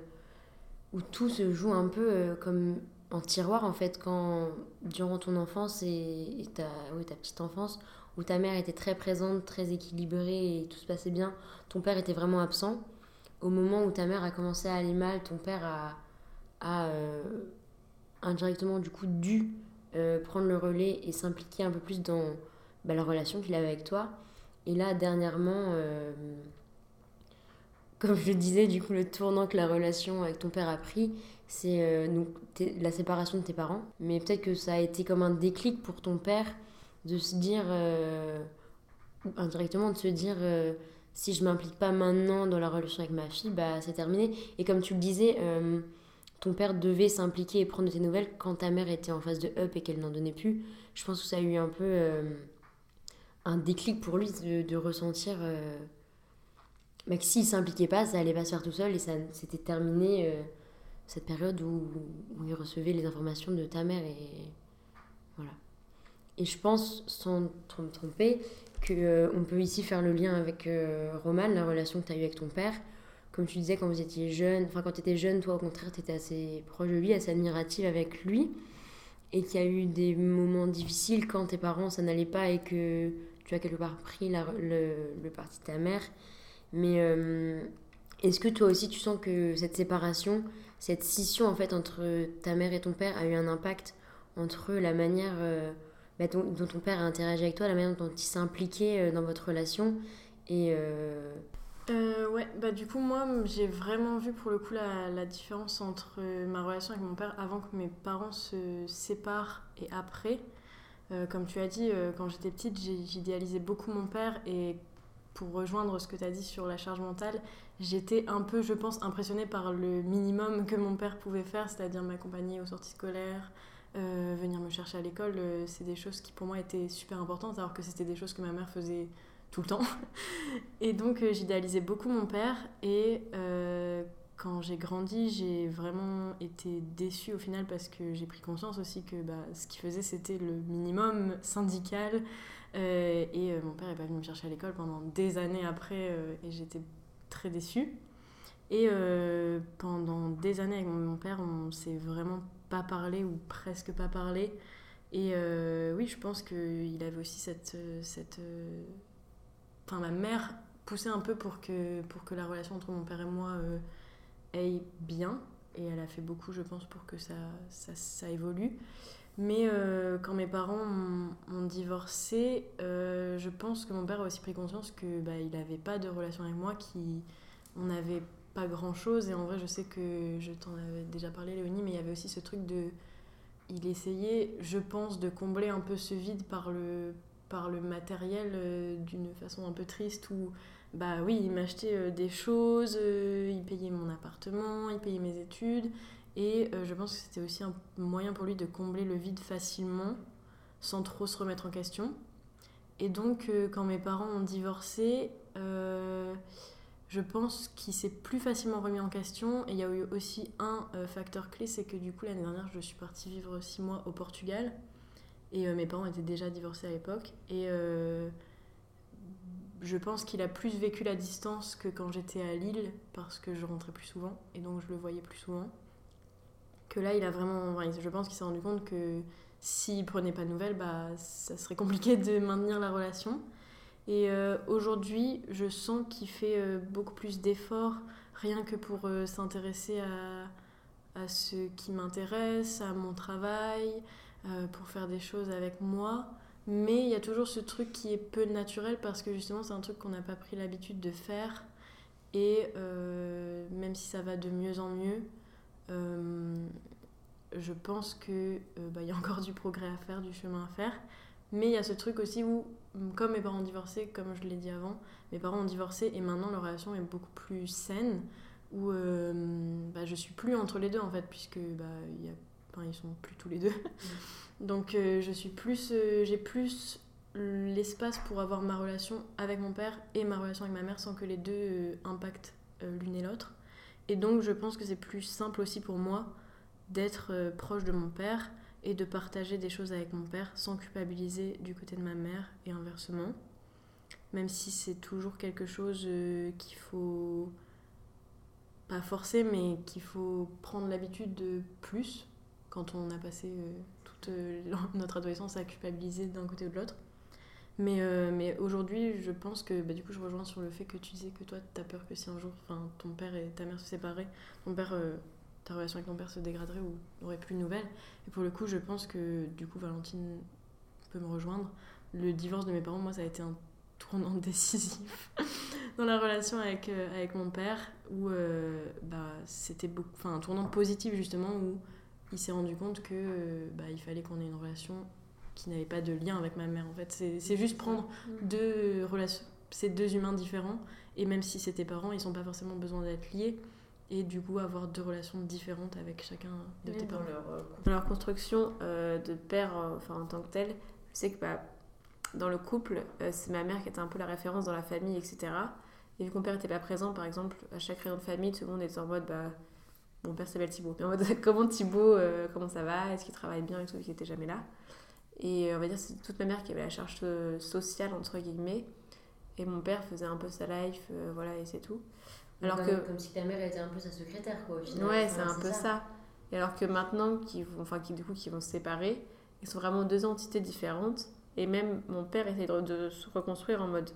où tout se joue un peu comme en tiroir en fait, quand durant ton enfance et, ta, ta petite enfance, où ta mère était très présente, très équilibrée et tout se passait bien, ton père était vraiment absent. Au moment où ta mère a commencé à aller mal, ton père a, a indirectement du coup dû prendre le relais et s'impliquer un peu plus dans bah, la relation qu'il avait avec toi. Et là, dernièrement, euh, comme je le disais, du coup, le tournant que la relation avec ton père a pris, c'est euh, la séparation de tes parents. Mais peut-être que ça a été comme un déclic pour ton père de se dire, euh, indirectement, de se dire, si je m'implique pas maintenant dans la relation avec ma fille, bah, c'est terminé. Et comme tu le disais, ton père devait s'impliquer et prendre de tes nouvelles quand ta mère était en phase de up et qu'elle n'en donnait plus. Je pense que ça a eu un peu un déclic pour lui de, ressentir euh, bah, que s'il s'impliquait pas, ça allait pas se faire tout seul et ça s'était terminé euh, cette période où, il recevait les informations de ta mère et voilà. Et je pense, sans te tromper, qu'on euh, peut ici faire le lien avec Roman, la relation que tu as eue avec ton père. Comme tu disais, quand vous étiez jeune, enfin quand tu étais jeune, toi au contraire, tu étais assez proche de lui, assez admirative avec lui. Et qu'il y a eu des moments difficiles quand tes parents ça n'allait pas et que tu as quelque part pris le, parti de ta mère. Mais euh, est-ce que toi aussi tu sens que cette séparation, cette scission en fait entre ta mère et ton père a eu un impact entre la manière euh, bah, dont, ton père a interagi avec toi, la manière dont il s'est impliqué euh, dans votre relation et ouais, bah du coup moi j'ai vraiment vu pour le coup la, la, différence entre ma relation avec mon père avant que mes parents se séparent et après. Euh, comme tu as dit, euh, quand j'étais petite, j'idéalisais beaucoup mon père et pour rejoindre ce que tu as dit sur la charge mentale, j'étais un peu, je pense, impressionnée par le minimum que mon père pouvait faire, c'est-à-dire m'accompagner aux sorties scolaires, euh, venir me chercher à l'école. c'est des choses qui pour moi étaient super importantes, alors que c'était des choses que ma mère faisait tout le temps. [laughs] et donc j'idéalisais beaucoup mon père et quand j'ai grandi, j'ai vraiment été déçue au final parce que j'ai pris conscience aussi que bah, ce qu'il faisait, c'était le minimum syndical, et mon père n'est pas venu me chercher à l'école pendant des années après et j'étais très déçue. Et pendant des années avec mon père, on s'est vraiment pas parlé ou presque pas parlé. Et oui, je pense qu'il avait aussi cette. cette enfin, ma mère poussait un peu pour que, pour que la relation entre mon père et moi aille bien. Et elle a fait beaucoup, je pense, pour que ça, ça, ça évolue. Mais euh, quand mes parents ont, divorcé, euh, je pense que mon père a aussi pris conscience que bah, il n'avait pas de relation avec moi, qui on n'avait pas grand chose. Et en vrai, je sais que je t'en avais déjà parlé, Léonie, mais il y avait aussi ce truc de. Il essayait, je pense, de combler un peu ce vide par le, par le matériel euh, d'une façon un peu triste où bah oui, il m'achetait euh, des choses, euh, il payait mon appartement, il payait mes études. Et euh, je pense que c'était aussi un moyen pour lui de combler le vide facilement, sans trop se remettre en question. Et donc, quand mes parents ont divorcé, je pense qu'il s'est plus facilement remis en question. Et il y a eu aussi un facteur clé, c'est que du coup, l'année dernière, je suis partie vivre six mois au Portugal. Et mes parents étaient déjà divorcés à l'époque. Et je pense qu'il a plus vécu la distance que quand j'étais à Lille, parce que je rentrais plus souvent, et donc je le voyais plus souvent. Que là, il a vraiment. je pense qu'il s'est rendu compte que s'il prenait pas de nouvelles, bah, ça serait compliqué de maintenir la relation. Et euh, aujourd'hui, je sens qu'il fait euh, beaucoup plus d'efforts, rien que pour euh, s'intéresser à, à, ce qui m'intéresse, à mon travail, pour faire des choses avec moi. Mais il y a toujours ce truc qui est peu naturel parce que justement c'est un truc qu'on n'a pas pris l'habitude de faire. Et euh, même si ça va de mieux en mieux, euh, je pense qu'il euh, bah, y a encore du progrès à faire, du chemin à faire. Mais il y a ce truc aussi où, comme mes parents ont divorcé, comme je l'ai dit avant, mes parents ont divorcé et maintenant leur relation est beaucoup plus saine, où bah, je suis plus entre les deux en fait, puisque bah, y a, enfin, ils sont plus tous les deux. Donc euh, je suis plus, euh, j'ai plus l'espace pour avoir ma relation avec mon père et ma relation avec ma mère sans que les deux euh, impactent l'une et l'autre. Et donc je pense que c'est plus simple aussi pour moi d'être proche de mon père et de partager des choses avec mon père sans culpabiliser du côté de ma mère et inversement. Même si c'est toujours quelque chose qu'il faut pas forcer mais qu'il faut prendre l'habitude de plus quand on a passé euh, [laughs] notre adolescence à culpabiliser d'un côté ou de l'autre. Mais, euh, mais aujourd'hui, je pense que bah, du coup, je rejoins sur le fait que tu disais que toi, tu as peur que si un jour ton père et ta mère se séparaient, ton père, euh, ta relation avec ton père se dégraderait ou n'aurait plus de nouvelles. Et pour le coup, je pense que du coup, Valentine peut me rejoindre. Le divorce de mes parents, moi, ça a été un tournant [laughs] décisif [laughs] dans la relation avec, avec mon père où bah, c'était un tournant positif justement où il s'est rendu compte que euh, bah, il fallait qu'on ait une relation qui n'avait pas de lien avec ma mère en fait. C'est juste prendre mm. deux relations ces deux humains différents et même si c'est tes parents ils n'ont pas forcément besoin d'être liés et du coup avoir deux relations différentes avec chacun de tes parents. leur, euh, dans leur construction euh, de père enfin en tant que tel c'est que bah, dans le couple c'est ma mère qui était un peu la référence dans la famille etc et vu que mon père n'était pas présent par exemple à chaque réunion de famille tout le monde était en mode bah mon père s'appelle Thibaut. en mode, [laughs] comment Thibaut, euh, comment ça va? Est-ce qu'il travaille bien? Et tout, il n'était jamais là? Et euh, on va dire c'est toute ma mère qui avait la charge euh, sociale, entre guillemets. Et mon père faisait un peu sa life, voilà, et c'est tout. Alors comme, que... comme si ta mère était un peu sa secrétaire, quoi, au final. Ouais, c'est un peu ça. Et alors que maintenant, qui vont, enfin, qui, du coup, qui vont se séparer, ils sont vraiment deux entités différentes. Et même mon père essaie de se reconstruire en mode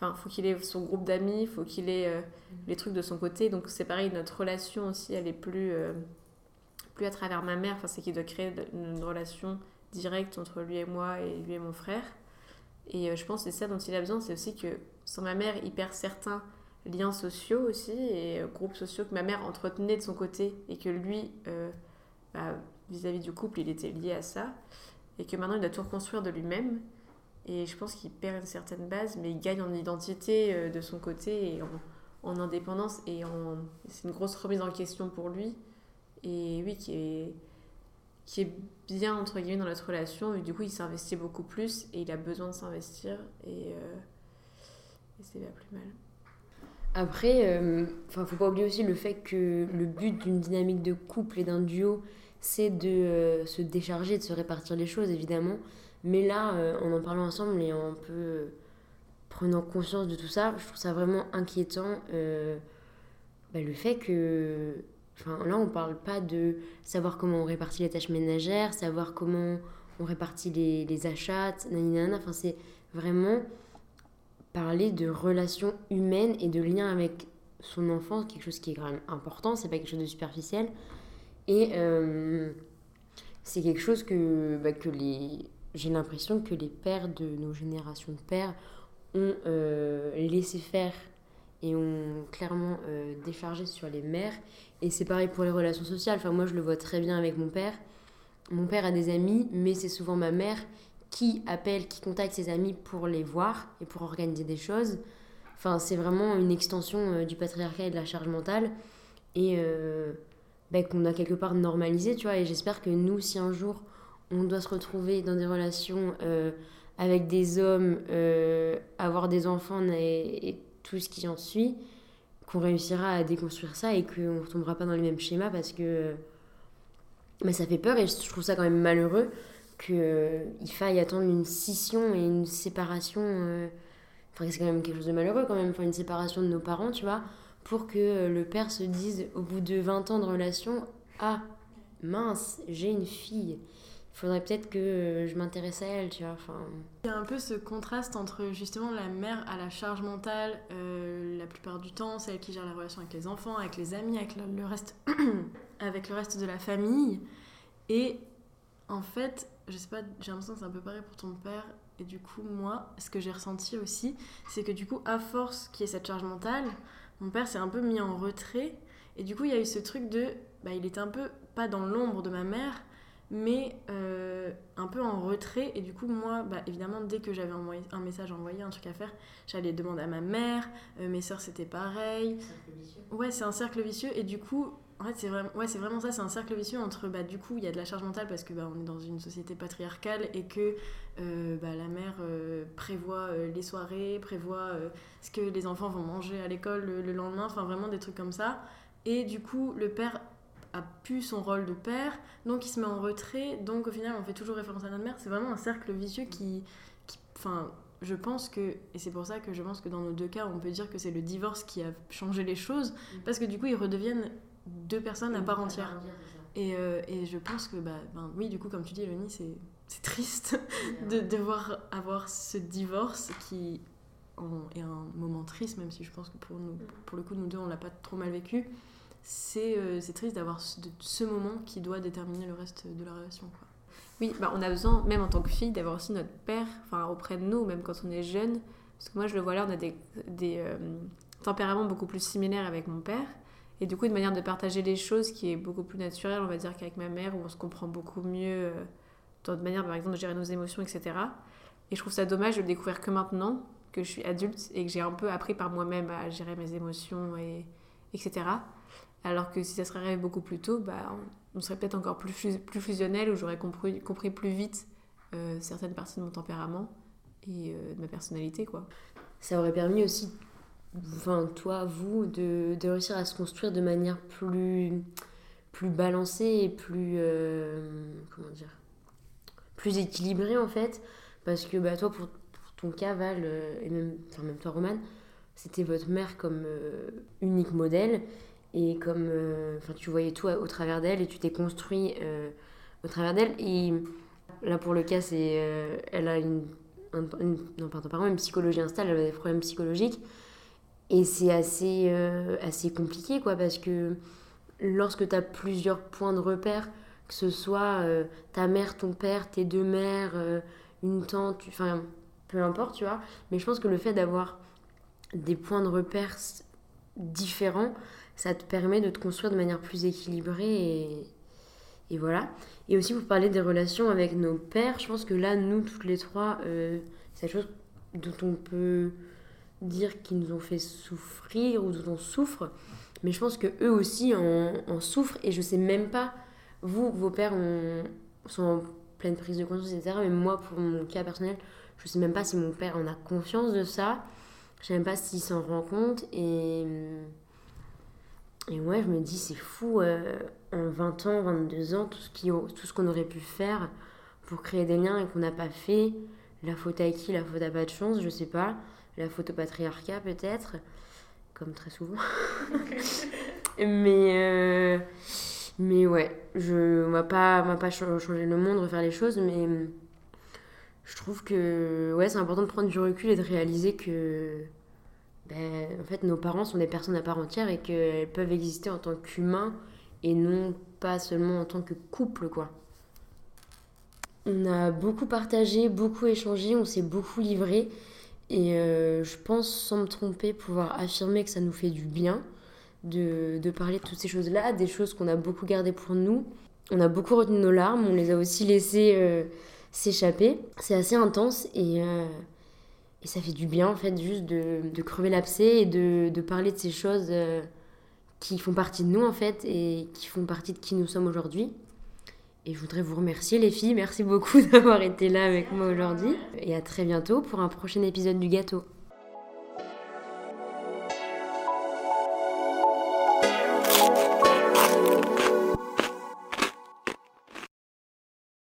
Enfin, faut qu'il ait son groupe d'amis, faut qu'il ait euh, les trucs de son côté. Donc c'est pareil, notre relation aussi, elle est plus, euh, plus à travers ma mère. Enfin, c'est qu'il doit créer une relation directe entre lui et moi et lui et mon frère. Et euh, je pense que c'est ça dont il a besoin. C'est aussi que sans ma mère, il perd certains liens sociaux aussi et groupes sociaux que ma mère entretenait de son côté et que lui, bah, vis-à-vis -vis du couple, il était lié à ça. Et que maintenant, il doit tout reconstruire de lui-même. Et je pense qu'il perd une certaine base, mais il gagne en identité euh, de son côté et en, indépendance. Et c'est une grosse remise en question pour lui. Et oui, qui est, bien, entre guillemets, dans notre relation. Et du coup, il s'investit beaucoup plus et il a besoin de s'investir. Et, euh, et c'est bien plus mal. Après, euh, ne faut pas oublier aussi le fait que le but d'une dynamique de couple et d'un duo, c'est de se décharger, de se répartir les choses, évidemment. Mais là, euh, en en parlant ensemble et en peu prenant conscience de tout ça, je trouve ça vraiment inquiétant. euh, bah, le fait que. Enfin, là, on parle pas de savoir comment on répartit les tâches ménagères, savoir comment on répartit les, achats, nanana. C'est vraiment parler de relations humaines et de liens avec son enfant, quelque chose qui est quand même important, c'est pas quelque chose de superficiel. Et euh, c'est quelque chose que, bah, que les. J'ai l'impression que les pères de nos générations de pères ont euh, laissé faire et ont clairement euh, déchargé sur les mères. Et c'est pareil pour les relations sociales. Enfin, moi, je le vois très bien avec mon père. Mon père a des amis, mais c'est souvent ma mère qui appelle, qui contacte ses amis pour les voir et pour organiser des choses. Enfin, c'est vraiment une extension euh, du patriarcat et de la charge mentale. Et ben, qu'on a quelque part normalisé, tu vois. Et j'espère que nous, si un jour on doit se retrouver dans des relations euh, avec des hommes, euh, avoir des enfants et, tout ce qui en suit, qu'on réussira à déconstruire ça et qu'on ne retombera pas dans les mêmes schémas parce que mais ça fait peur et je trouve ça quand même malheureux qu'il faille attendre une scission et une séparation. euh, Enfin, c'est quand même quelque chose de malheureux quand même, une séparation de nos parents, tu vois, pour que euh, le père se dise au bout de 20 ans de relation Ah, mince, j'ai une fille. Faudrait peut-être que euh, je m'intéresse à elle, tu vois. Enfin, Il y a un peu ce contraste entre justement la mère à la charge mentale, euh, la plupart du temps, celle qui gère la relation avec les enfants, avec les amis, avec le, le reste, [clears throat] avec le reste de la famille. Et en fait, je sais pas, j'ai l'impression que c'est un peu pareil pour ton père. Et du coup, moi, ce que j'ai ressenti aussi, c'est que du coup, à force qu'il y ait cette charge mentale, mon père s'est un peu mis en retrait. Et du coup, il y a eu ce truc de. Bah, il était un peu pas dans l'ombre de ma mère, mais euh, un peu en retrait. Et du coup, moi, bah, évidemment, dès que j'avais un message envoyé, un truc à faire, j'allais demander à ma mère. Euh, mes sœurs, c'était pareil. Ouais, c'est un cercle vicieux. Et du coup, en fait, c'est vraiment, ouais, c'est vraiment ça. C'est un cercle vicieux entre, bah, du coup, il y a de la charge mentale parce que bah, on est dans une société patriarcale et que euh, bah, la mère euh, prévoit euh, les soirées, prévoit ce que les enfants vont manger à l'école le, le lendemain. Enfin, vraiment des trucs comme ça. Et du coup, le père a pu son rôle de père, donc il se met en retrait, donc au final on fait toujours référence à notre mère. C'est vraiment un cercle vicieux qui, enfin, je pense que, et c'est pour ça que je pense que dans nos deux cas, on peut dire que c'est le divorce qui a changé les choses, parce que du coup ils redeviennent deux personnes à part entière. Et, euh, et je pense que, bah, ben, oui, du coup, comme tu dis, Eleni, c'est c'est triste [laughs] de devoir avoir ce divorce qui en- est un moment triste, même si je pense que pour, nous, pour le coup, nous deux, on l'a pas trop mal vécu. C'est euh, triste d'avoir ce, moment qui doit déterminer le reste de la relation. Quoi. Oui, bah on a besoin, même en tant que fille, d'avoir aussi notre père, enfin auprès de nous, même quand on est jeune. Parce que moi, je le vois là, on a des, des euh, tempéraments beaucoup plus similaires avec mon père. Et du coup, une manière de partager les choses qui est beaucoup plus naturelle, on va dire, qu'avec ma mère, où on se comprend beaucoup mieux euh, dans une manière, par exemple, de gérer nos émotions, etc. Et je trouve ça dommage de le découvrir que maintenant, que je suis adulte et que j'ai un peu appris par moi-même à gérer mes émotions, et, etc. Alors que si ça serait arrivé beaucoup plus tôt, bah, on, serait peut-être encore plus, plus fusionnel, où j'aurais compris, compris plus vite euh, certaines parties de mon tempérament et euh, de ma personnalité, quoi. Ça aurait permis aussi, enfin, toi, vous, de, réussir à se construire de manière plus, plus balancée et plus. euh, comment dire Plus équilibrée en fait. Parce que bah, toi, pour, ton cas, Val, et même, enfin, même toi, Romane, c'était votre mère comme euh, unique modèle. Et comme. euh, Enfin, tu voyais tout au travers d'elle et tu t'es construit euh, au travers d'elle. Et là, pour le cas, c'est. elle a une un- une, non, pardon, pardon, une psychologie installe, elle a des problèmes psychologiques. Et c'est assez, assez compliqué, quoi, parce que lorsque tu as plusieurs points de repère, que ce soit ta mère, ton père, tes deux mères, une tante, enfin, peu importe, tu vois. Mais je pense que le fait d'avoir des points de repère différents, ça te permet de te construire de manière plus équilibrée et, voilà. Et aussi pour parler des relations avec nos pères, je pense que là, nous, toutes les trois, euh, c'est quelque chose dont on peut dire qu'ils nous ont fait souffrir ou dont on souffre. Mais je pense que eux aussi en, en souffrent et je sais même pas, vous, vos pères ont- sont en pleine prise de conscience, etc. Mais moi, pour mon cas personnel, je sais même pas si mon père en a conscience de ça. Je sais même pas s'il s'en rend compte. Et, et ouais, je me dis, c'est fou, euh, en 20 ans, 22 ans, tout ce qui- tout ce qu'on aurait pu faire pour créer des liens et qu'on n'a pas fait. La faute à qui? La faute à pas de chance, je sais pas. La faute au patriarcat peut-être, comme très souvent. [laughs] mais, euh, mais ouais, je, on va pas, on va pas changer le monde, refaire les choses, mais je trouve que ouais, c'est important de prendre du recul et de réaliser que ben, en fait, nos parents sont des personnes à part entière et qu'elles peuvent exister en tant qu'humains et non pas seulement en tant que couple, quoi. On a beaucoup partagé, beaucoup échangé, on s'est beaucoup livré. Et euh, je pense, sans me tromper, pouvoir affirmer que ça nous fait du bien de, de parler de toutes ces choses-là, des choses qu'on a beaucoup gardées pour nous. On a beaucoup retenu nos larmes, on les a aussi laissées euh, s'échapper. C'est assez intense et, euh, et ça fait du bien, en fait, juste de, de crever l'abcès et de, de, parler de ces choses qui font partie de nous, en fait, et qui font partie de qui nous sommes aujourd'hui. Et je voudrais vous remercier les filles, merci beaucoup [laughs] d'avoir été là avec moi aujourd'hui. Et à très bientôt pour un prochain épisode du gâteau.